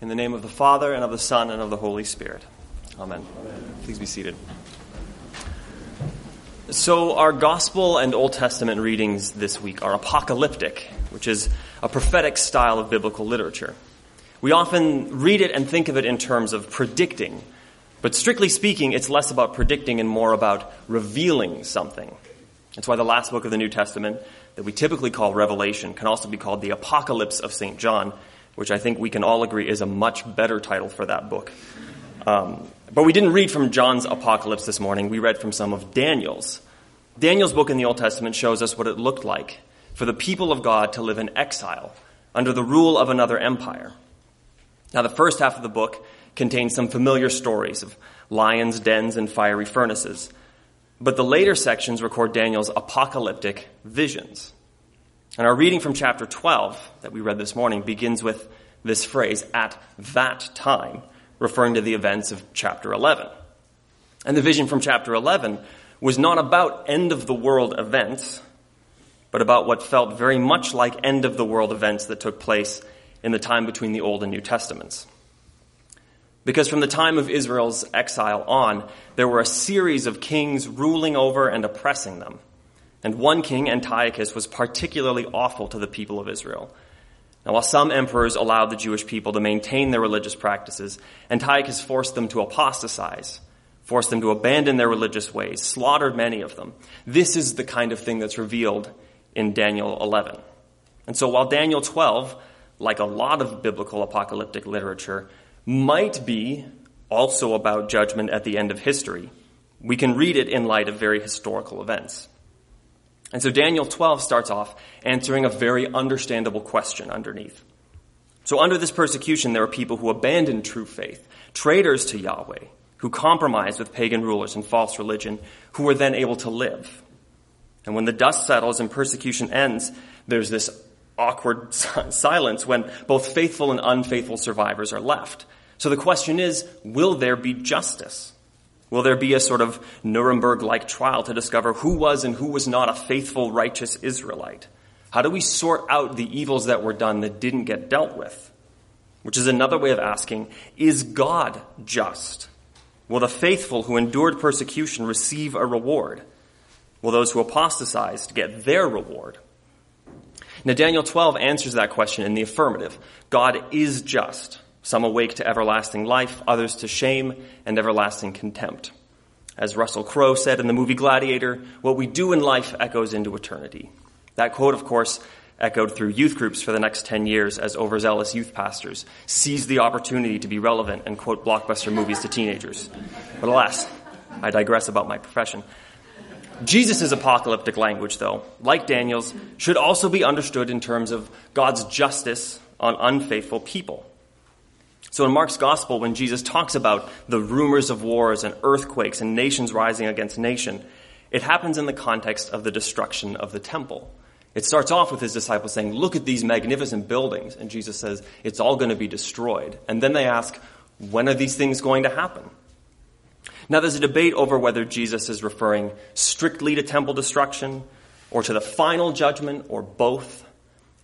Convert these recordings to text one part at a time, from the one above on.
In the name of the Father, and of the Son, and of the Holy Spirit. Amen. Amen. Please be seated. So, our Gospel and Old Testament readings this week are apocalyptic, which is a prophetic style of biblical literature. We often read it and think of it in terms of predicting, but strictly speaking, it's less about predicting and more about revealing something. That's why the last book of the New Testament, that we typically call Revelation, can also be called the Apocalypse of St. John, which I think we can all agree is a much better title for that book. Um, but we didn't read from John's Apocalypse this morning. We read from some of Daniel's. Daniel's book in the Old Testament shows us what it looked like for the people of God to live in exile under the rule of another empire. Now, the first half of the book contains some familiar stories of lions' dens and fiery furnaces. But the later sections record Daniel's apocalyptic visions. And our reading from chapter 12 that we read this morning begins with this phrase, at that time, referring to the events of chapter 11. And the vision from chapter 11 was not about end of the world events, but about what felt very much like end of the world events that took place in the time between the Old and New Testaments. Because from the time of Israel's exile on, there were a series of kings ruling over and oppressing them. And one king, Antiochus, was particularly awful to the people of Israel. Now, while some emperors allowed the Jewish people to maintain their religious practices, Antiochus forced them to apostatize, forced them to abandon their religious ways, slaughtered many of them. This is the kind of thing that's revealed in Daniel 11. And so while Daniel 12, like a lot of biblical apocalyptic literature, might be also about judgment at the end of history, we can read it in light of very historical events. And so Daniel 12 starts off answering a very understandable question underneath. So under this persecution, there are people who abandoned true faith, traitors to Yahweh, who compromised with pagan rulers and false religion, who were then able to live. And when the dust settles and persecution ends, there's this awkward silence when both faithful and unfaithful survivors are left. So the question is, will there be justice? Will there be a sort of Nuremberg like trial to discover who was and who was not a faithful, righteous Israelite? How do we sort out the evils that were done that didn't get dealt with? Which is another way of asking, is God just? Will the faithful who endured persecution receive a reward? Will those who apostatized get their reward? Now, Daniel 12 answers that question in the affirmative. God is just. Some awake to everlasting life, others to shame and everlasting contempt. As Russell Crowe said in the movie Gladiator, what we do in life echoes into eternity. That quote, of course, echoed through youth groups for the next 10 years as overzealous youth pastors seized the opportunity to be relevant and quote blockbuster movies to teenagers. But alas, I digress about my profession. Jesus' apocalyptic language, though, like Daniel's, should also be understood in terms of God's justice on unfaithful people. So in Mark's gospel, when Jesus talks about the rumors of wars and earthquakes and nations rising against nation, it happens in the context of the destruction of the temple. It starts off with his disciples saying, Look at these magnificent buildings. And Jesus says, It's all going to be destroyed. And then they ask, When are these things going to happen? Now, there's a debate over whether Jesus is referring strictly to temple destruction or to the final judgment or both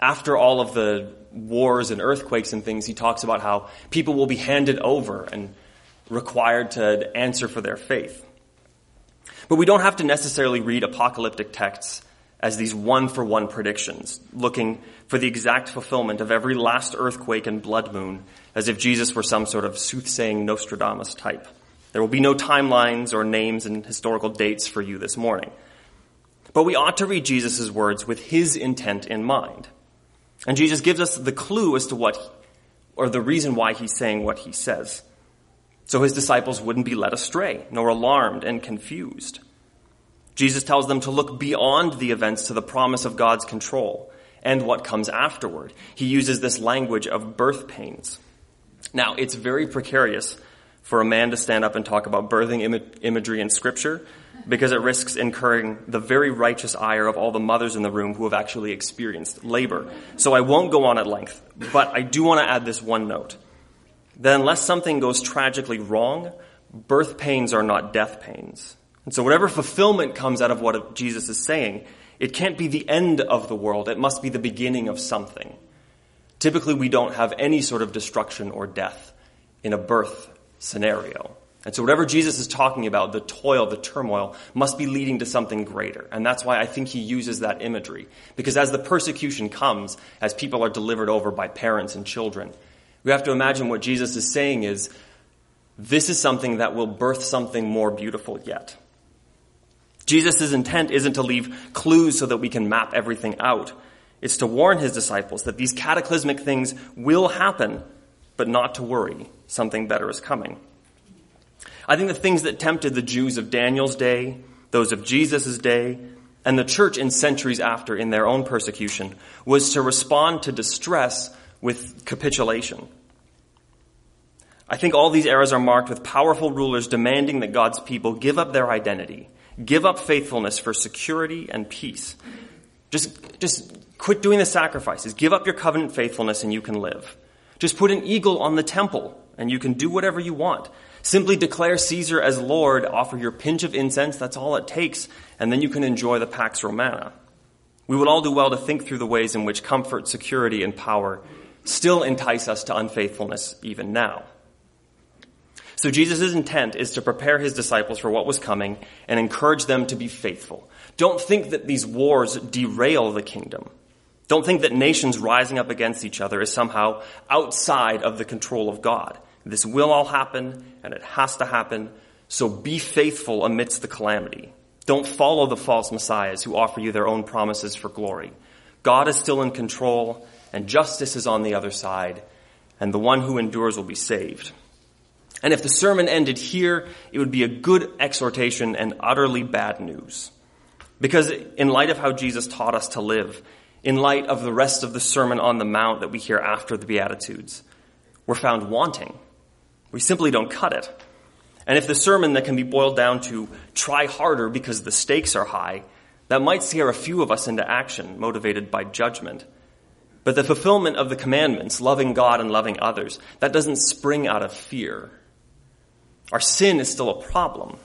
after all of the wars and earthquakes and things, he talks about how people will be handed over and required to answer for their faith. But we don't have to necessarily read apocalyptic texts as these one for one predictions, looking for the exact fulfillment of every last earthquake and blood moon, as if Jesus were some sort of soothsaying Nostradamus type. There will be no timelines or names and historical dates for you this morning. But we ought to read Jesus' words with his intent in mind. And Jesus gives us the clue as to what, or the reason why he's saying what he says. So his disciples wouldn't be led astray, nor alarmed and confused. Jesus tells them to look beyond the events to the promise of God's control and what comes afterward. He uses this language of birth pains. Now, it's very precarious for a man to stand up and talk about birthing Im- imagery in Scripture because it risks incurring the very righteous ire of all the mothers in the room who have actually experienced labor. So I won't go on at length, but I do want to add this one note. That unless something goes tragically wrong, birth pains are not death pains. And so whatever fulfillment comes out of what Jesus is saying, it can't be the end of the world. It must be the beginning of something. Typically, we don't have any sort of destruction or death in a birth scenario. And so, whatever Jesus is talking about, the toil, the turmoil, must be leading to something greater. And that's why I think he uses that imagery. Because as the persecution comes, as people are delivered over by parents and children, we have to imagine what Jesus is saying is this is something that will birth something more beautiful yet. Jesus' intent isn't to leave clues so that we can map everything out. It's to warn his disciples that these cataclysmic things will happen, but not to worry. Something better is coming. I think the things that tempted the Jews of Daniel's day, those of Jesus' day, and the church in centuries after in their own persecution was to respond to distress with capitulation. I think all these eras are marked with powerful rulers demanding that God's people give up their identity, give up faithfulness for security and peace. Just, just quit doing the sacrifices. Give up your covenant faithfulness and you can live. Just put an eagle on the temple and you can do whatever you want. Simply declare Caesar as Lord, offer your pinch of incense, that's all it takes, and then you can enjoy the Pax Romana. We would all do well to think through the ways in which comfort, security, and power still entice us to unfaithfulness even now. So Jesus' intent is to prepare his disciples for what was coming and encourage them to be faithful. Don't think that these wars derail the kingdom. Don't think that nations rising up against each other is somehow outside of the control of God. This will all happen, and it has to happen, so be faithful amidst the calamity. Don't follow the false messiahs who offer you their own promises for glory. God is still in control, and justice is on the other side, and the one who endures will be saved. And if the sermon ended here, it would be a good exhortation and utterly bad news. Because in light of how Jesus taught us to live, in light of the rest of the Sermon on the Mount that we hear after the Beatitudes, we're found wanting. We simply don't cut it. And if the sermon that can be boiled down to try harder because the stakes are high, that might scare a few of us into action motivated by judgment. But the fulfillment of the commandments, loving God and loving others, that doesn't spring out of fear. Our sin is still a problem.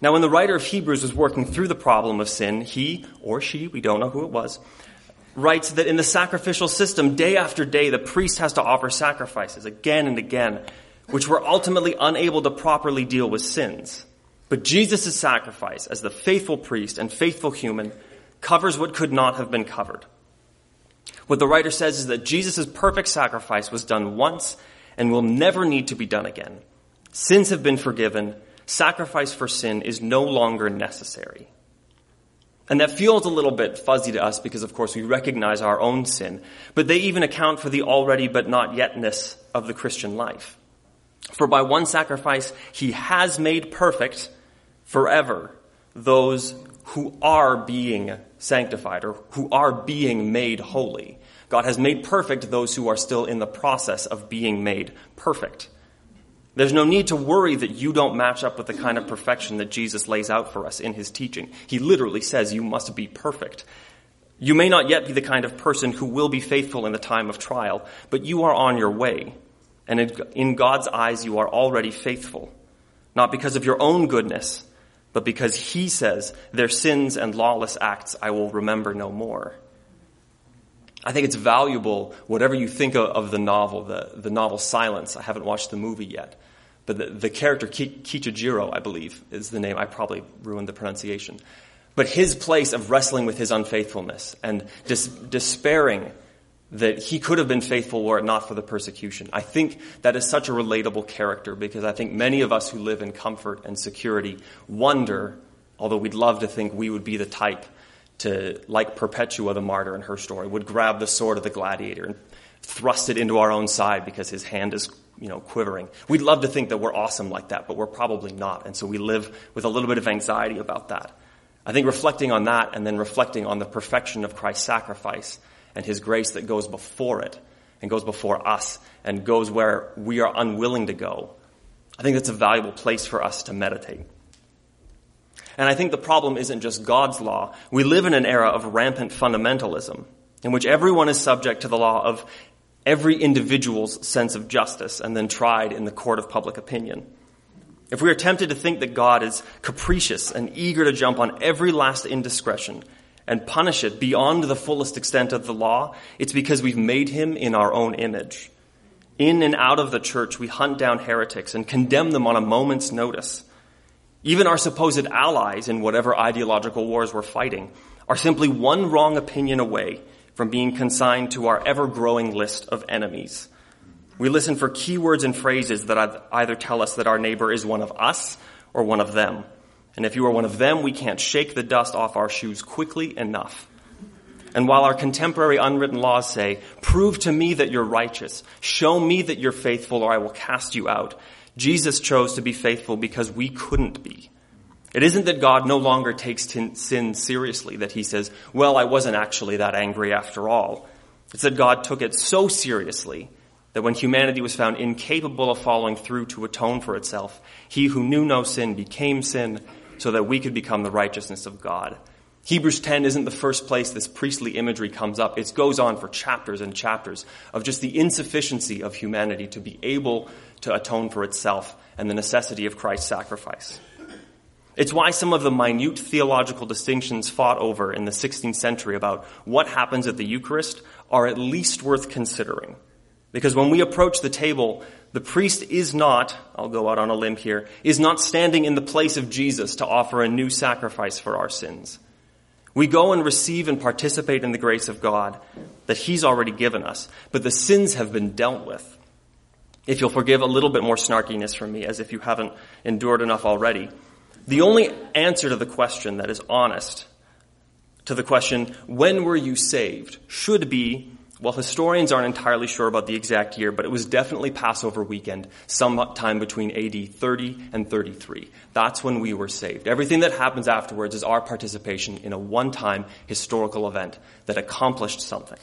Now, when the writer of Hebrews was working through the problem of sin, he or she, we don't know who it was, writes that in the sacrificial system, day after day, the priest has to offer sacrifices again and again, which were ultimately unable to properly deal with sins. But Jesus' sacrifice, as the faithful priest and faithful human, covers what could not have been covered. What the writer says is that Jesus' perfect sacrifice was done once and will never need to be done again. Sins have been forgiven. Sacrifice for sin is no longer necessary. And that feels a little bit fuzzy to us because, of course, we recognize our own sin. But they even account for the already but not yetness of the Christian life. For by one sacrifice, he has made perfect forever those who are being sanctified or who are being made holy. God has made perfect those who are still in the process of being made perfect. There's no need to worry that you don't match up with the kind of perfection that Jesus lays out for us in his teaching. He literally says you must be perfect. You may not yet be the kind of person who will be faithful in the time of trial, but you are on your way. And in God's eyes, you are already faithful. Not because of your own goodness, but because He says, their sins and lawless acts I will remember no more. I think it's valuable, whatever you think of, of the novel, the, the novel Silence. I haven't watched the movie yet. But the, the character Ki- Kichijiro, I believe, is the name. I probably ruined the pronunciation. But his place of wrestling with his unfaithfulness and dis- despairing that he could have been faithful were it not for the persecution. I think that is such a relatable character because I think many of us who live in comfort and security wonder, although we'd love to think we would be the type to, like Perpetua the martyr in her story, would grab the sword of the gladiator and thrust it into our own side because his hand is, you know, quivering. We'd love to think that we're awesome like that, but we're probably not. And so we live with a little bit of anxiety about that. I think reflecting on that and then reflecting on the perfection of Christ's sacrifice and his grace that goes before it and goes before us and goes where we are unwilling to go. I think that's a valuable place for us to meditate. And I think the problem isn't just God's law. We live in an era of rampant fundamentalism in which everyone is subject to the law of every individual's sense of justice and then tried in the court of public opinion. If we are tempted to think that God is capricious and eager to jump on every last indiscretion and punish it beyond the fullest extent of the law, it's because we've made him in our own image. In and out of the church, we hunt down heretics and condemn them on a moment's notice. Even our supposed allies in whatever ideological wars we're fighting are simply one wrong opinion away from being consigned to our ever growing list of enemies. We listen for keywords and phrases that either tell us that our neighbor is one of us or one of them. And if you are one of them, we can't shake the dust off our shoes quickly enough. And while our contemporary unwritten laws say, prove to me that you're righteous, show me that you're faithful or I will cast you out, Jesus chose to be faithful because we couldn't be. It isn't that God no longer takes sin seriously, that he says, well, I wasn't actually that angry after all. It's that God took it so seriously that when humanity was found incapable of following through to atone for itself, he who knew no sin became sin so that we could become the righteousness of God. Hebrews 10 isn't the first place this priestly imagery comes up. It goes on for chapters and chapters of just the insufficiency of humanity to be able to atone for itself and the necessity of Christ's sacrifice. It's why some of the minute theological distinctions fought over in the 16th century about what happens at the Eucharist are at least worth considering. Because when we approach the table, the priest is not, I'll go out on a limb here, is not standing in the place of Jesus to offer a new sacrifice for our sins. We go and receive and participate in the grace of God that He's already given us, but the sins have been dealt with. If you'll forgive a little bit more snarkiness from me, as if you haven't endured enough already, the only answer to the question that is honest, to the question, when were you saved, should be well, historians aren't entirely sure about the exact year, but it was definitely Passover weekend, sometime between AD 30 and 33. That's when we were saved. Everything that happens afterwards is our participation in a one-time historical event that accomplished something.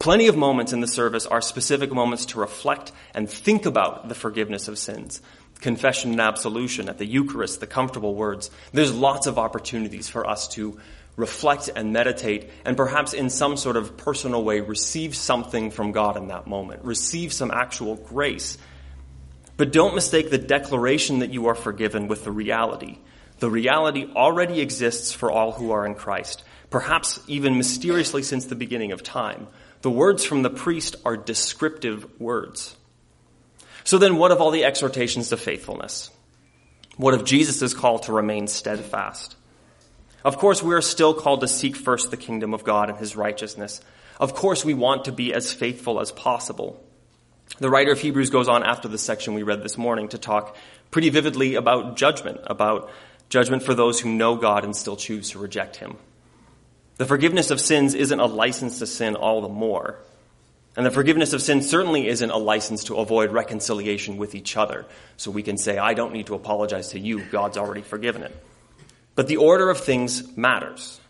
Plenty of moments in the service are specific moments to reflect and think about the forgiveness of sins. Confession and absolution at the Eucharist, the comfortable words. There's lots of opportunities for us to reflect and meditate, and perhaps in some sort of personal way receive something from God in that moment, receive some actual grace. But don't mistake the declaration that you are forgiven with the reality. The reality already exists for all who are in Christ, perhaps even mysteriously since the beginning of time. The words from the priest are descriptive words. So then, what of all the exhortations to faithfulness? What of Jesus' call to remain steadfast? Of course, we are still called to seek first the kingdom of God and his righteousness. Of course, we want to be as faithful as possible. The writer of Hebrews goes on after the section we read this morning to talk pretty vividly about judgment, about judgment for those who know God and still choose to reject him. The forgiveness of sins isn't a license to sin all the more. And the forgiveness of sins certainly isn't a license to avoid reconciliation with each other. So we can say, I don't need to apologize to you. God's already forgiven it. But the order of things matters.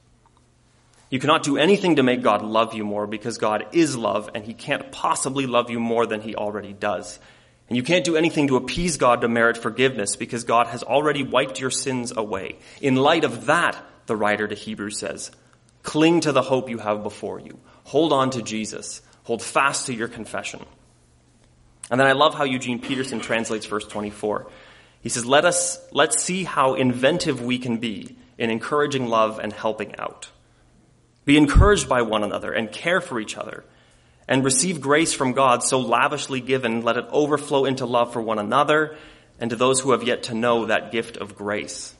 You cannot do anything to make God love you more because God is love and he can't possibly love you more than he already does. And you can't do anything to appease God to merit forgiveness because God has already wiped your sins away. In light of that, the writer to Hebrews says, cling to the hope you have before you. Hold on to Jesus. Hold fast to your confession. And then I love how Eugene Peterson translates verse 24. He says, let us, let's see how inventive we can be in encouraging love and helping out. Be encouraged by one another and care for each other and receive grace from God so lavishly given, let it overflow into love for one another and to those who have yet to know that gift of grace.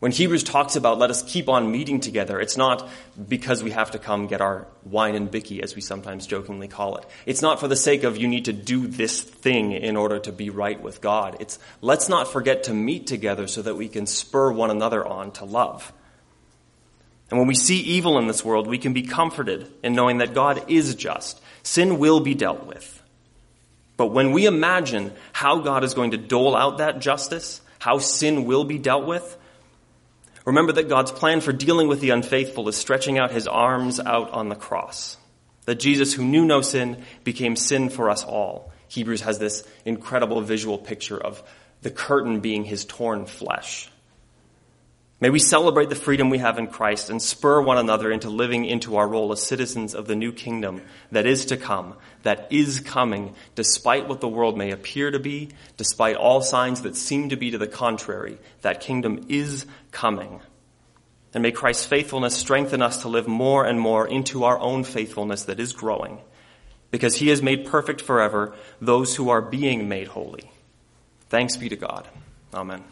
When Hebrews talks about let us keep on meeting together, it's not because we have to come get our wine and bicky, as we sometimes jokingly call it. It's not for the sake of you need to do this thing in order to be right with God. It's let's not forget to meet together so that we can spur one another on to love. And when we see evil in this world, we can be comforted in knowing that God is just. Sin will be dealt with. But when we imagine how God is going to dole out that justice, how sin will be dealt with, Remember that God's plan for dealing with the unfaithful is stretching out his arms out on the cross. That Jesus, who knew no sin, became sin for us all. Hebrews has this incredible visual picture of the curtain being his torn flesh. May we celebrate the freedom we have in Christ and spur one another into living into our role as citizens of the new kingdom that is to come, that is coming, despite what the world may appear to be, despite all signs that seem to be to the contrary. That kingdom is coming. And may Christ's faithfulness strengthen us to live more and more into our own faithfulness that is growing, because he has made perfect forever those who are being made holy. Thanks be to God. Amen.